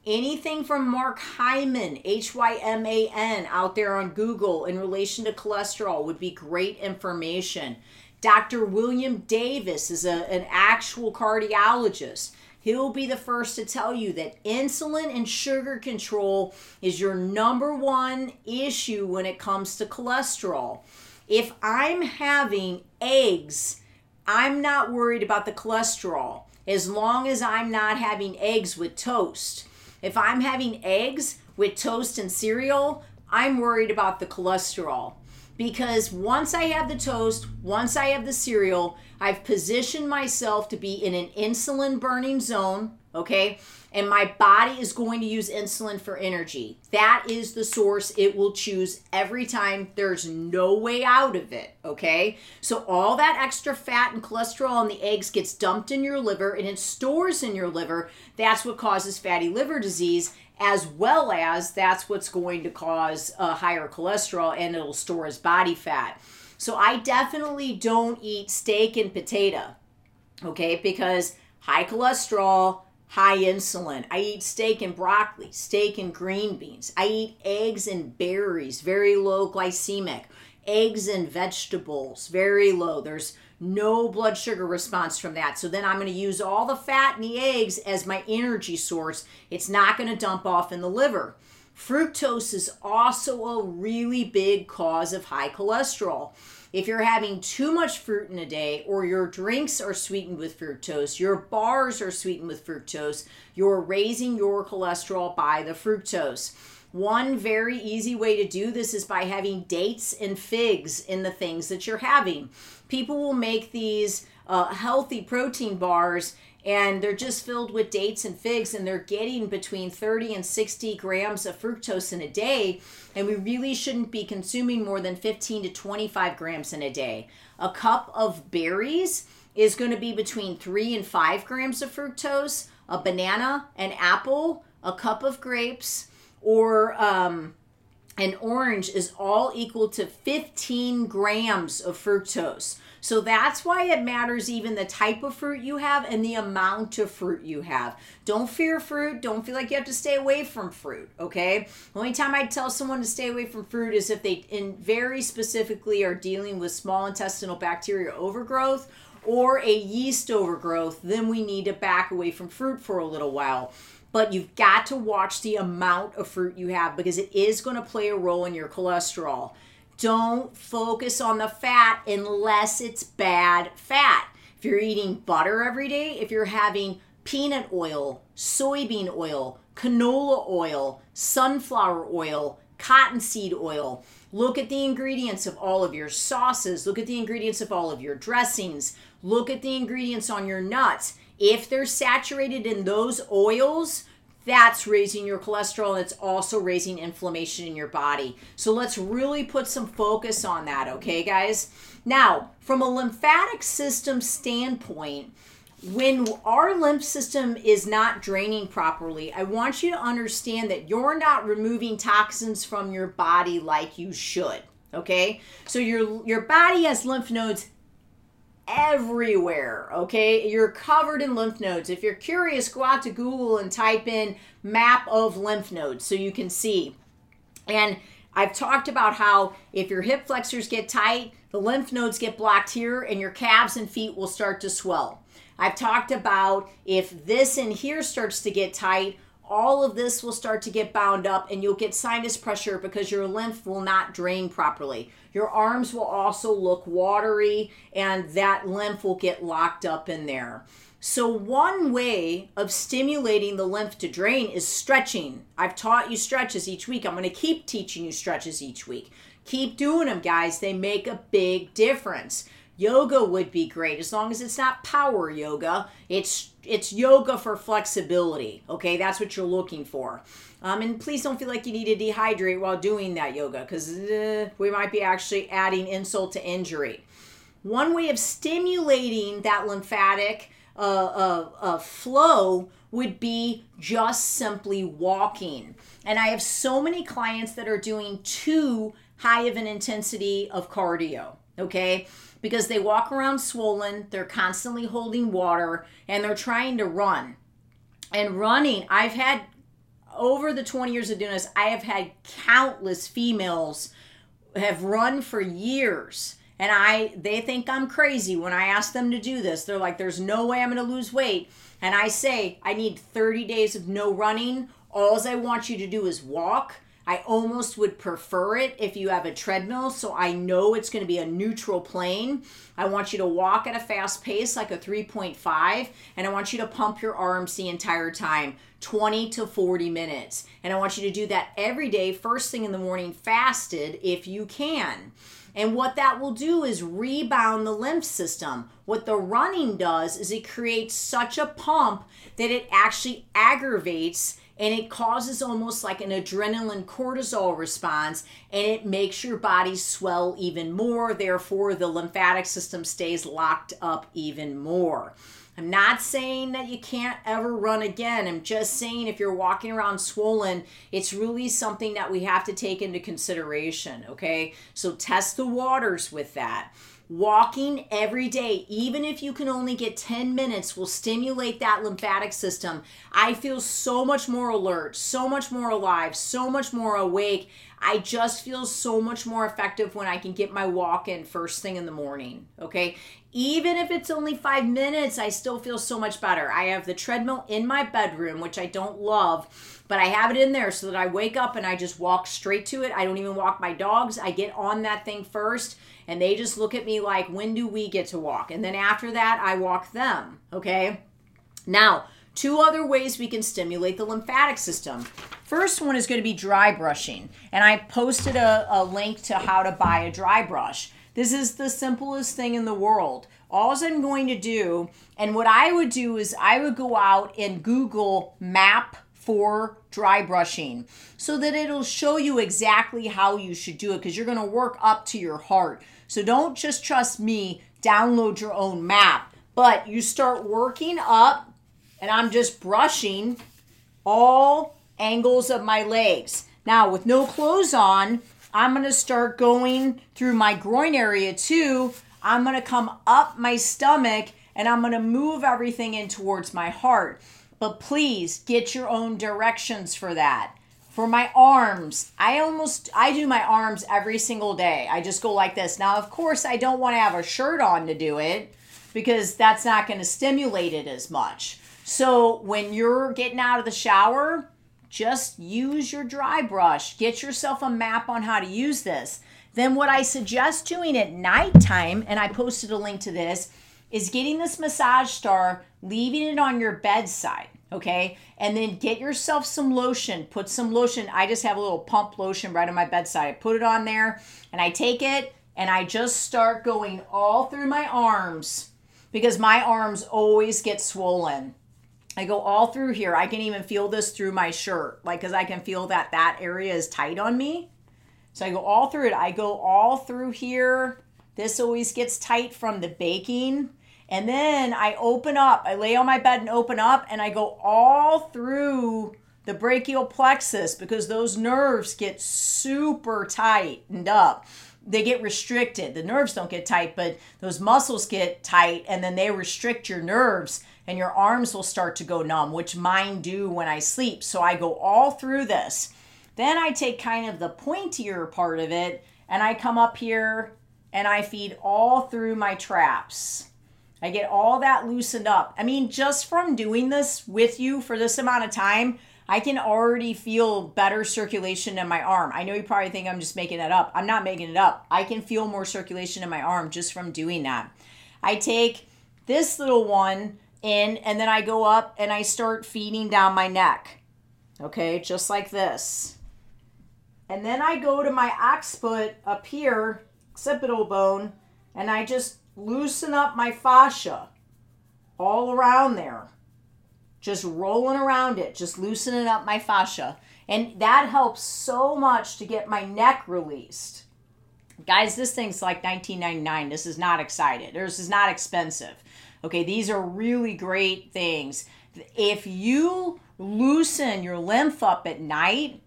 Anything from Mark Hyman, H Y M A N, out there on Google in relation to cholesterol would be great information. Dr. William Davis is a, an actual cardiologist. He'll be the first to tell you that insulin and sugar control is your number one issue when it comes to cholesterol. If I'm having eggs, I'm not worried about the cholesterol as long as I'm not having eggs with toast. If I'm having eggs with toast and cereal, I'm worried about the cholesterol because once I have the toast, once I have the cereal, I've positioned myself to be in an insulin burning zone, okay? And my body is going to use insulin for energy. That is the source it will choose every time. There's no way out of it, okay? So all that extra fat and cholesterol in the eggs gets dumped in your liver and it stores in your liver. That's what causes fatty liver disease as well as that's what's going to cause a higher cholesterol and it'll store as body fat. So I definitely don't eat steak and potato, okay, because high cholesterol, high insulin. I eat steak and broccoli, steak and green beans. I eat eggs and berries, very low glycemic. Eggs and vegetables, very low. There's no blood sugar response from that. So then I'm going to use all the fat in the eggs as my energy source. It's not going to dump off in the liver. Fructose is also a really big cause of high cholesterol. If you're having too much fruit in a day, or your drinks are sweetened with fructose, your bars are sweetened with fructose, you're raising your cholesterol by the fructose. One very easy way to do this is by having dates and figs in the things that you're having. People will make these uh, healthy protein bars and they're just filled with dates and figs and they're getting between 30 and 60 grams of fructose in a day and we really shouldn't be consuming more than 15 to 25 grams in a day. A cup of berries is going to be between 3 and 5 grams of fructose a banana an apple a cup of grapes or um, an orange is all equal to 15 grams of fructose. So that's why it matters even the type of fruit you have and the amount of fruit you have. Don't fear fruit. Don't feel like you have to stay away from fruit, okay? The only time I tell someone to stay away from fruit is if they in very specifically are dealing with small intestinal bacteria overgrowth or a yeast overgrowth, then we need to back away from fruit for a little while but you've got to watch the amount of fruit you have because it is going to play a role in your cholesterol. Don't focus on the fat unless it's bad fat. If you're eating butter every day, if you're having peanut oil, soybean oil, canola oil, sunflower oil, cottonseed oil, look at the ingredients of all of your sauces, look at the ingredients of all of your dressings, look at the ingredients on your nuts if they're saturated in those oils, that's raising your cholesterol and it's also raising inflammation in your body. So let's really put some focus on that, okay, guys? Now, from a lymphatic system standpoint, when our lymph system is not draining properly, I want you to understand that you're not removing toxins from your body like you should. Okay? So your your body has lymph nodes everywhere, okay? You're covered in lymph nodes. If you're curious, go out to Google and type in map of lymph nodes so you can see. And I've talked about how if your hip flexors get tight, the lymph nodes get blocked here and your calves and feet will start to swell. I've talked about if this in here starts to get tight, all of this will start to get bound up and you'll get sinus pressure because your lymph will not drain properly. Your arms will also look watery and that lymph will get locked up in there. So, one way of stimulating the lymph to drain is stretching. I've taught you stretches each week. I'm going to keep teaching you stretches each week. Keep doing them, guys. They make a big difference. Yoga would be great as long as it's not power yoga. It's it's yoga for flexibility. Okay, that's what you're looking for. Um, and please don't feel like you need to dehydrate while doing that yoga because uh, we might be actually adding insult to injury. One way of stimulating that lymphatic uh, uh, uh, flow would be just simply walking. And I have so many clients that are doing too high of an intensity of cardio. Okay because they walk around swollen, they're constantly holding water, and they're trying to run. And running, I've had over the 20 years of doing this, I have had countless females have run for years and I they think I'm crazy when I ask them to do this. They're like there's no way I'm going to lose weight. And I say I need 30 days of no running. All I want you to do is walk I almost would prefer it if you have a treadmill so I know it's going to be a neutral plane. I want you to walk at a fast pace like a 3.5 and I want you to pump your arms the entire time 20 to 40 minutes. And I want you to do that every day first thing in the morning fasted if you can. And what that will do is rebound the lymph system. What the running does is it creates such a pump that it actually aggravates and it causes almost like an adrenaline cortisol response and it makes your body swell even more. Therefore the lymphatic system stays locked up even more. I'm not saying that you can't ever run again. I'm just saying if you're walking around swollen it's really something that we have to take into consideration okay? So test the waters with that Walking every day, even if you can only get 10 minutes, will stimulate that lymphatic system. I feel so much more alert, so much more alive, so much more awake. I just feel so much more effective when I can get my walk in first thing in the morning. Okay. Even if it's only five minutes, I still feel so much better. I have the treadmill in my bedroom, which I don't love, but I have it in there so that I wake up and I just walk straight to it. I don't even walk my dogs. I get on that thing first and they just look at me like, when do we get to walk? And then after that, I walk them. Okay. Now, two other ways we can stimulate the lymphatic system. First one is going to be dry brushing. And I posted a, a link to how to buy a dry brush. This is the simplest thing in the world. All I'm going to do, and what I would do is I would go out and Google map for dry brushing so that it'll show you exactly how you should do it because you're going to work up to your heart. So don't just trust me, download your own map, but you start working up, and I'm just brushing all angles of my legs. Now, with no clothes on, I'm going to start going through my groin area too. I'm going to come up my stomach and I'm going to move everything in towards my heart. But please get your own directions for that for my arms i almost i do my arms every single day i just go like this now of course i don't want to have a shirt on to do it because that's not going to stimulate it as much so when you're getting out of the shower just use your dry brush get yourself a map on how to use this then what i suggest doing at nighttime and i posted a link to this is getting this massage star leaving it on your bedside okay? And then get yourself some lotion. Put some lotion. I just have a little pump lotion right on my bedside. I put it on there and I take it and I just start going all through my arms because my arms always get swollen. I go all through here. I can even feel this through my shirt, like because I can feel that that area is tight on me. So I go all through it. I go all through here. This always gets tight from the baking. And then I open up, I lay on my bed and open up, and I go all through the brachial plexus because those nerves get super tightened up. they get restricted. The nerves don't get tight, but those muscles get tight and then they restrict your nerves and your arms will start to go numb, which mine do when I sleep. So I go all through this. Then I take kind of the pointier part of it and I come up here and I feed all through my traps. I get all that loosened up. I mean, just from doing this with you for this amount of time, I can already feel better circulation in my arm. I know you probably think I'm just making it up. I'm not making it up. I can feel more circulation in my arm just from doing that. I take this little one in and then I go up and I start feeding down my neck. Okay, just like this. And then I go to my occiput up here, occipital bone, and I just loosen up my fascia all around there just rolling around it, just loosening up my fascia. And that helps so much to get my neck released. Guys, this thing's like 19.99. This is not excited. This is not expensive. Okay, these are really great things. If you loosen your lymph up at night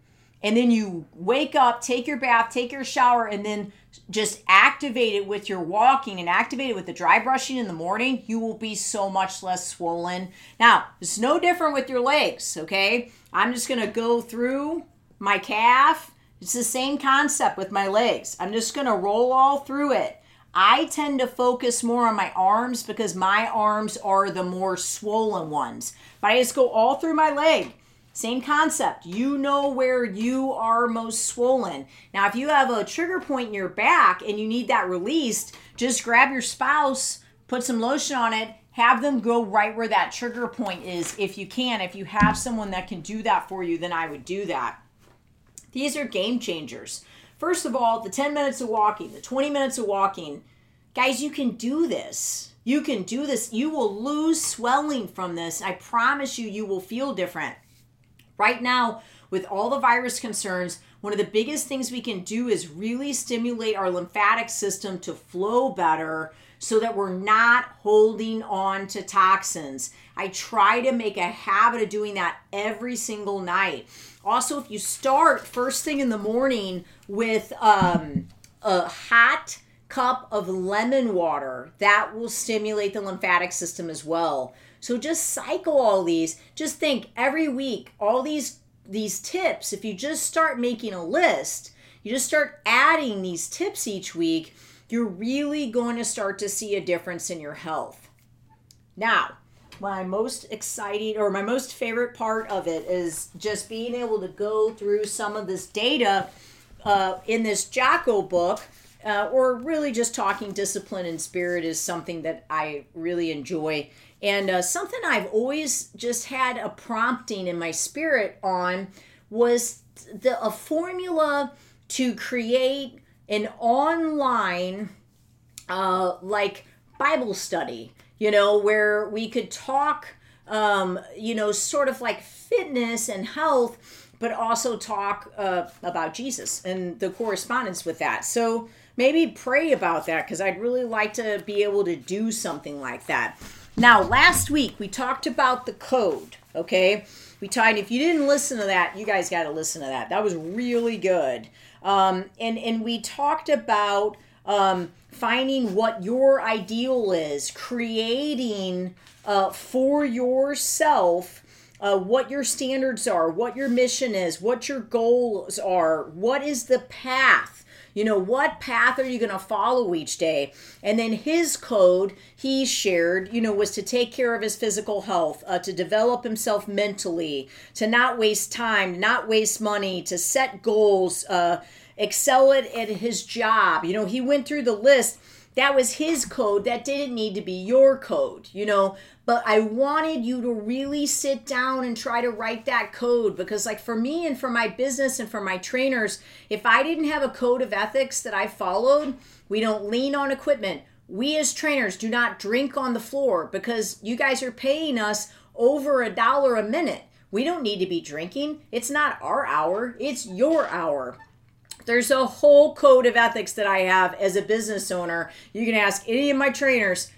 and then you wake up, take your bath, take your shower, and then just activate it with your walking and activate it with the dry brushing in the morning, you will be so much less swollen. Now, it's no different with your legs, okay? I'm just gonna go through my calf. It's the same concept with my legs. I'm just gonna roll all through it. I tend to focus more on my arms because my arms are the more swollen ones. But I just go all through my leg. Same concept. You know where you are most swollen. Now, if you have a trigger point in your back and you need that released, just grab your spouse, put some lotion on it, have them go right where that trigger point is if you can. If you have someone that can do that for you, then I would do that. These are game changers. First of all, the 10 minutes of walking, the 20 minutes of walking. Guys, you can do this. You can do this. You will lose swelling from this. I promise you, you will feel different. Right now, with all the virus concerns, one of the biggest things we can do is really stimulate our lymphatic system to flow better so that we're not holding on to toxins. I try to make a habit of doing that every single night. Also, if you start first thing in the morning with um, a hot cup of lemon water, that will stimulate the lymphatic system as well. So just cycle all these. Just think every week, all these these tips, if you just start making a list, you just start adding these tips each week, you're really going to start to see a difference in your health. Now, my most exciting or my most favorite part of it is just being able to go through some of this data uh, in this Jocko book, uh, or really just talking discipline and spirit is something that I really enjoy. And uh, something I've always just had a prompting in my spirit on was the a formula to create an online uh, like Bible study, you know, where we could talk, um, you know, sort of like fitness and health, but also talk uh, about Jesus and the correspondence with that. So maybe pray about that because I'd really like to be able to do something like that. Now, last week we talked about the code, okay? We tied, if you didn't listen to that, you guys got to listen to that. That was really good. Um, and, and we talked about um, finding what your ideal is, creating uh, for yourself uh, what your standards are, what your mission is, what your goals are, what is the path you know, what path are you going to follow each day? And then his code he shared, you know, was to take care of his physical health, uh, to develop himself mentally, to not waste time, not waste money, to set goals, uh, excel at, at his job. You know, he went through the list. That was his code. That didn't need to be your code you know? But i wanted you to really sit down and try to write that code because like for me and for my business and for my trainers if i didn't have a code of ethics that i followed we don't lean on equipment. We as trainers do not drink on the floor because you guys are paying us over a dollar a minute. We don't need to be drinking. It's not our hour. It's your hour there's a whole code of ethics that I have as a business owner. You can ask any of my trainers.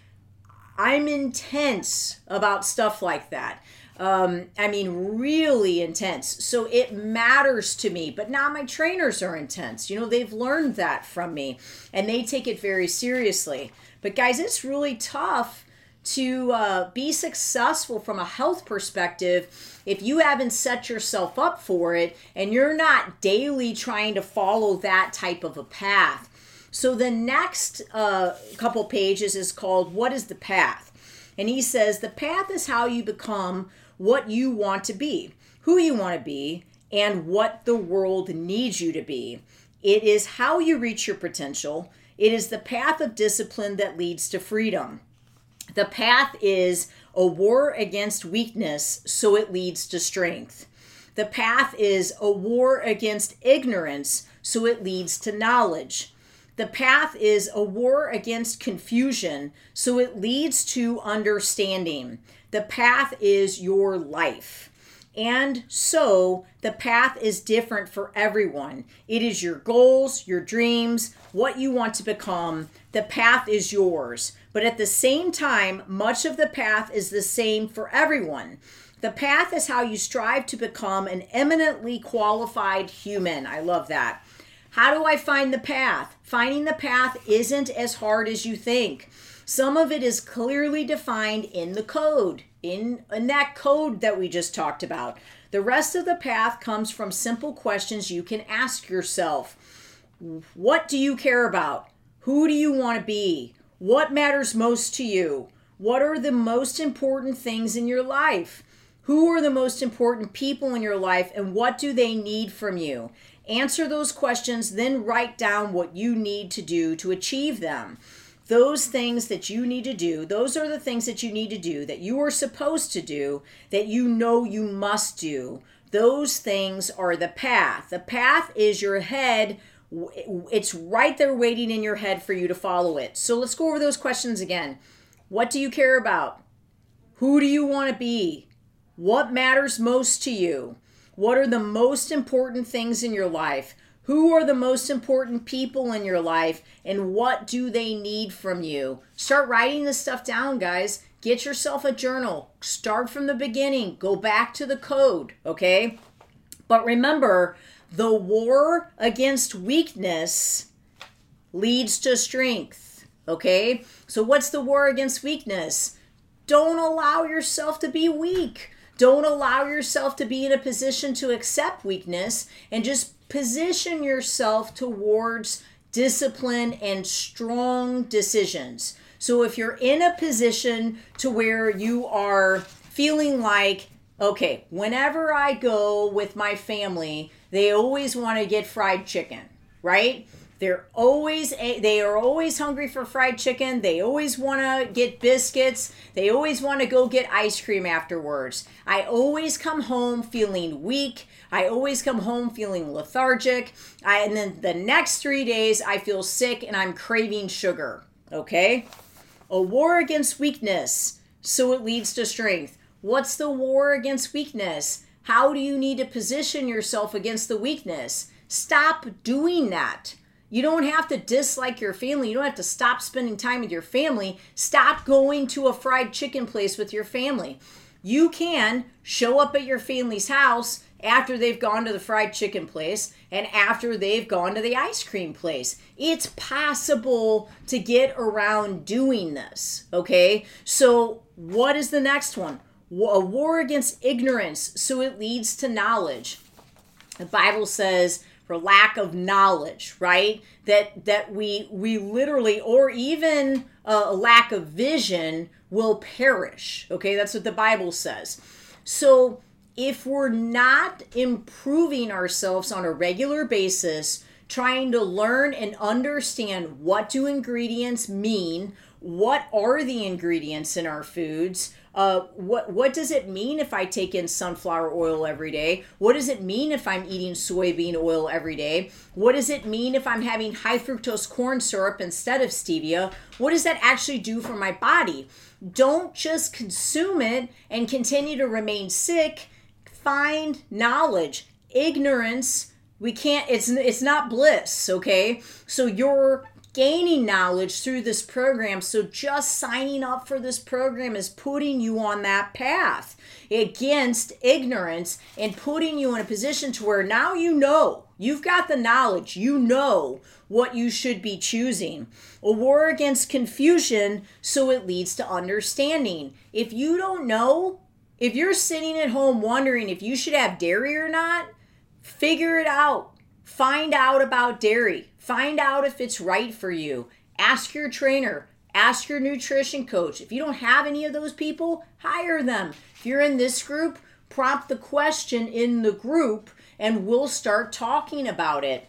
I'm intense about stuff like that. Um, I mean, really intense. So it matters to me. But now my trainers are intense. You know, they've learned that from me and they take it very seriously. But guys, it's really tough to uh, be successful from a health perspective if you haven't set yourself up for it and you're not daily trying to follow that type of a path. So the next uh, couple pages is called What is the Path? And he says the path is how you become what you want to be, who you want to be, and what the world needs you to be. It is how you reach your potential. It is the path of discipline that leads to freedom. The path is a war against weakness, so it leads to strength. The path is a war against ignorance, so it leads to knowledge. The path is a war against confusion, so it leads to understanding. The path is your life. And so the path is different for everyone. It is your goals, your dreams, what you want to become. The path is yours. But at the same time, much of the path is the same for everyone. The path is how you strive to become an eminently qualified human. I love that. How do I find the path? Finding the path isn't as hard as you think. Some of it is clearly defined in the code, in, in that code that we just talked about. The rest of the path comes from simple questions you can ask yourself. What do you care about? Who do you want to be? What matters most to you? What are the most important things in your life? Who are the most important people in your life and what do they need from you? Answer those questions, then write down what you need to do to achieve them. Those things that you need to do, those are the things that you need to do, that you are supposed to do, that you know you must do. Those things are the path. The path is your head. It's right there waiting in your head for you to follow it. So let's go over those questions again. What do you care about? Who do you want to be? What matters most to you? What are the most important things in your life? Who are the most important people in your life? And what do they need from you? Start writing this stuff down, guys. Get yourself a journal. Start from the beginning. Go back to the code, okay? But remember, the war against weakness leads to strength, okay? So, what's the war against weakness? Don't allow yourself to be weak. Don't allow yourself to be in a position to accept weakness and just position yourself towards discipline and strong decisions. So if you're in a position to where you are feeling like, okay, whenever I go with my family, they always want to get fried chicken, right? They're always they are always hungry for fried chicken. They always want to get biscuits. They always want to go get ice cream afterwards. I always come home feeling weak. I always come home feeling lethargic. I, and then the next 3 days I feel sick and I'm craving sugar. Okay? A war against weakness, so it leads to strength. What's the war against weakness? How do you need to position yourself against the weakness? Stop doing that. You don't have to dislike your family. You don't have to stop spending time with your family. Stop going to a fried chicken place with your family. You can show up at your family's house after they've gone to the fried chicken place and after they've gone to the ice cream place. It's possible to get around doing this, okay? So, what is the next one? A war against ignorance, so it leads to knowledge. The Bible says, for lack of knowledge right? That that we we literally or even a lack of vision will perish okay? That's what the bible says. So if we're not improving ourselves on a regular basis trying to learn and understand what do ingredients mean what are the ingredients in our foods uh, what what does it mean if I take in sunflower oil every day? What does it mean if I'm eating soybean oil every day? What does it mean if I'm having high fructose corn syrup instead of stevia? What does that actually do for my body? Don't just consume it and continue to remain sick. Find knowledge. Ignorance, we can't it's it's not bliss, okay? So your gaining knowledge through this program. So just signing up for this program is putting you on that path against ignorance and putting you in a position to where now you know, you've got the knowledge, you know what you should be choosing. A war against confusion so it leads to understanding. If you don't know, if you're sitting at home wondering if you should have dairy or not, figure it out. Find out about dairy. Find out if it's right for you. Ask your trainer. Ask your nutrition coach. If you don't have any of those people, hire them. If you're in this group, prompt the question in the group and we'll start talking about it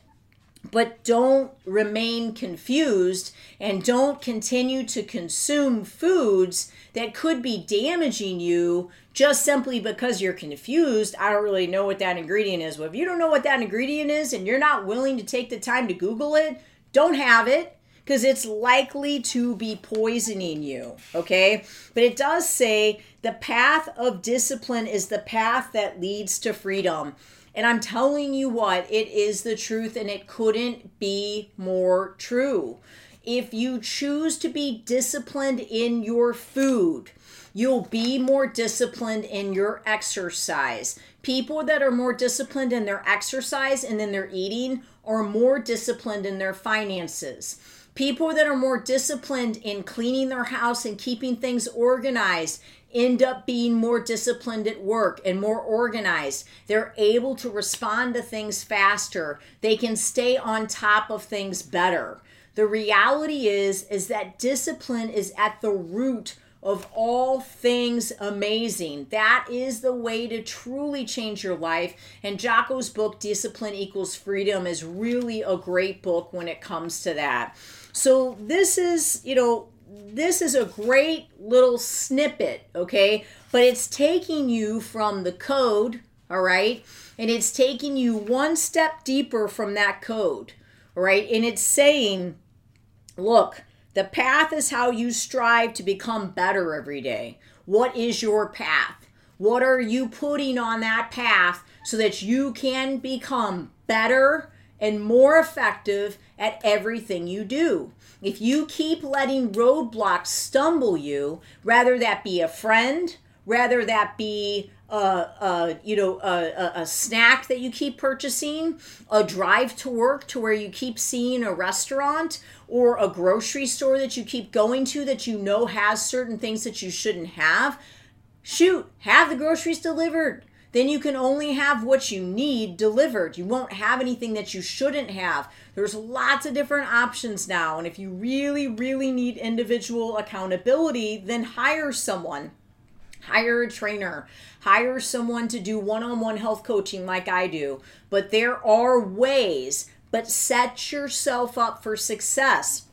but don't remain confused and don't continue to consume foods that could be damaging you just simply because you're confused. I don't really know what that ingredient is. Well, if you don't know what that ingredient is and you're not willing to take the time to Google it, don't have it because it's likely to be poisoning you. Okay. But it does say the path of discipline is the path that leads to freedom. And I'm telling you what, it is the truth and it couldn't be more true. If you choose to be disciplined in your food, you'll be more disciplined in your exercise. People that are more disciplined in their exercise and in their eating are more disciplined in their finances. People that are more disciplined in cleaning their house and keeping things organized end up being more disciplined at work and more organized. They're able to respond to things faster. They can stay on top of things better. The reality is is that discipline is at the root of all things amazing. That is the way to truly change your life. And Jocko's book, Discipline Equals Freedom, is really a great book when it comes to that. So, this is, you know, this is a great little snippet, okay? But it's taking you from the code, all right? And it's taking you one step deeper from that code, right? And it's saying, look, the path is how you strive to become better every day. What is your path? What are you putting on that path so that you can become better and more effective at everything you do? If you keep letting roadblocks stumble you, rather that be a friend, rather that be a you know a, a, snack that you keep purchasing, a drive to work to where you keep seeing a restaurant or a grocery store that you keep going to that you know has certain things that you shouldn't have, shoot, have the groceries delivered then you can only have what you need delivered. You won't have anything that you shouldn't have. There's lots of different options now. And if you really, really need individual accountability, then hire someone. Hire a trainer. Hire someone to do one on one health coaching like I do. But there are ways, but set yourself up for success.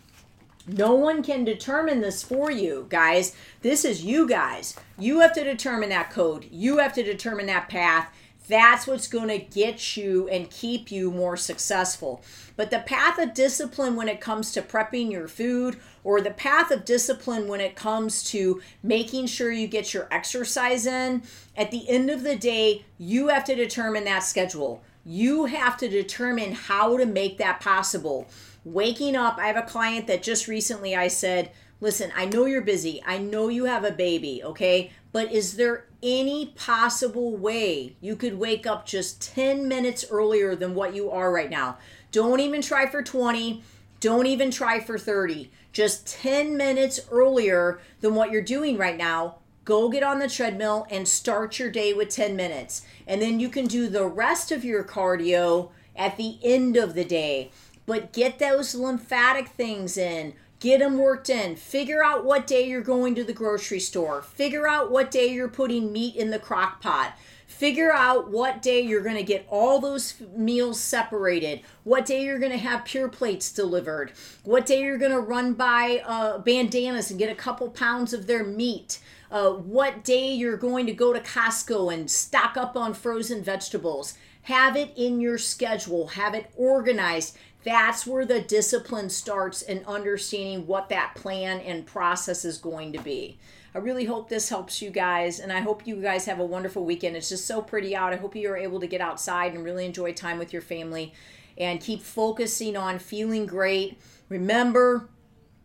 No one can determine this for you, guys. This is you guys. You have to determine that code. You have to determine that path. That's what's going to get you and keep you more successful. But the path of discipline when it comes to prepping your food, or the path of discipline when it comes to making sure you get your exercise in, at the end of the day, you have to determine that schedule. You have to determine how to make that possible waking up. I have a client that just recently I said, listen, I know you're busy. I know you have a baby, okay? But is there any possible way you could wake up just 10 minutes earlier than what you are right now? Don't even try for 20. Don't even try for 30. Just 10 minutes earlier than what you're doing right now. Go get on the treadmill and start your day with 10 minutes. And then you can do the rest of your cardio at the end of the day but get those lymphatic things in. Get them worked in. Figure out what day you're going to the grocery store. Figure out what day you're putting meat in the crock pot. Figure out what day you're going to get all those meals separated. What day you're going to have pure plates delivered. What day you're going to run by uh, bandanas and get a couple pounds of their meat. Uh, what day you're going to go to Costco and stock up on frozen vegetables. Have it in your schedule, have it organized that's where the discipline starts in understanding what that plan and process is going to be. I really hope this helps you guys, and I hope you guys have a wonderful weekend. It's just so pretty out. I hope you are able to get outside and really enjoy time with your family. and keep focusing on feeling great. Remember,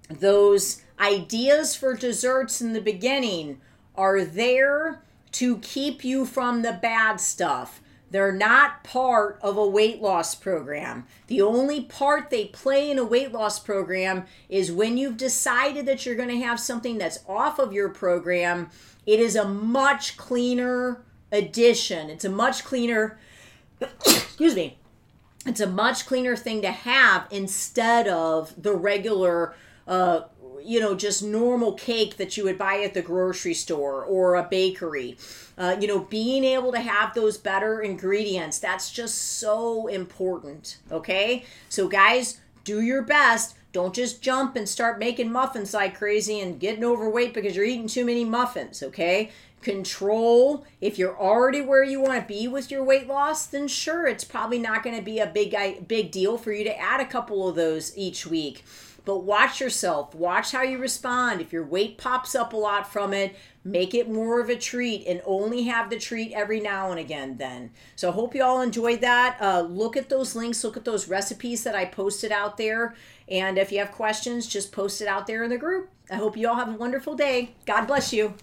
those ideas for desserts in the beginning are there to keep you from the bad stuff. They're not part of a weight loss program. The only part they play in a weight loss program is when you've decided that you're going to have something that's off of your program. It is a much cleaner addition. It's a much cleaner, [coughs] excuse me, it's a much cleaner thing to have instead of the regular uh, you know, just normal cake that you would buy at the grocery store or a bakery. Uh, you know, being able to have those better ingredients, that's just so important. Okay. So, guys, do your best. Don't just jump and start making muffins like crazy and getting overweight because you're eating too many muffins. Okay. Control. If you're already where you want to be with your weight loss, then sure, it's probably not going to be a big big deal for you to add a couple of those each week. But watch yourself. Watch how you respond. If your weight pops up a lot from it, make it more of a treat and only have the treat every now and again then. So I hope you all enjoyed that. Uh, look at those links, look at those recipes that I posted out there. And if you have questions, just post it out there in the group. I hope you all have a wonderful day. God bless you.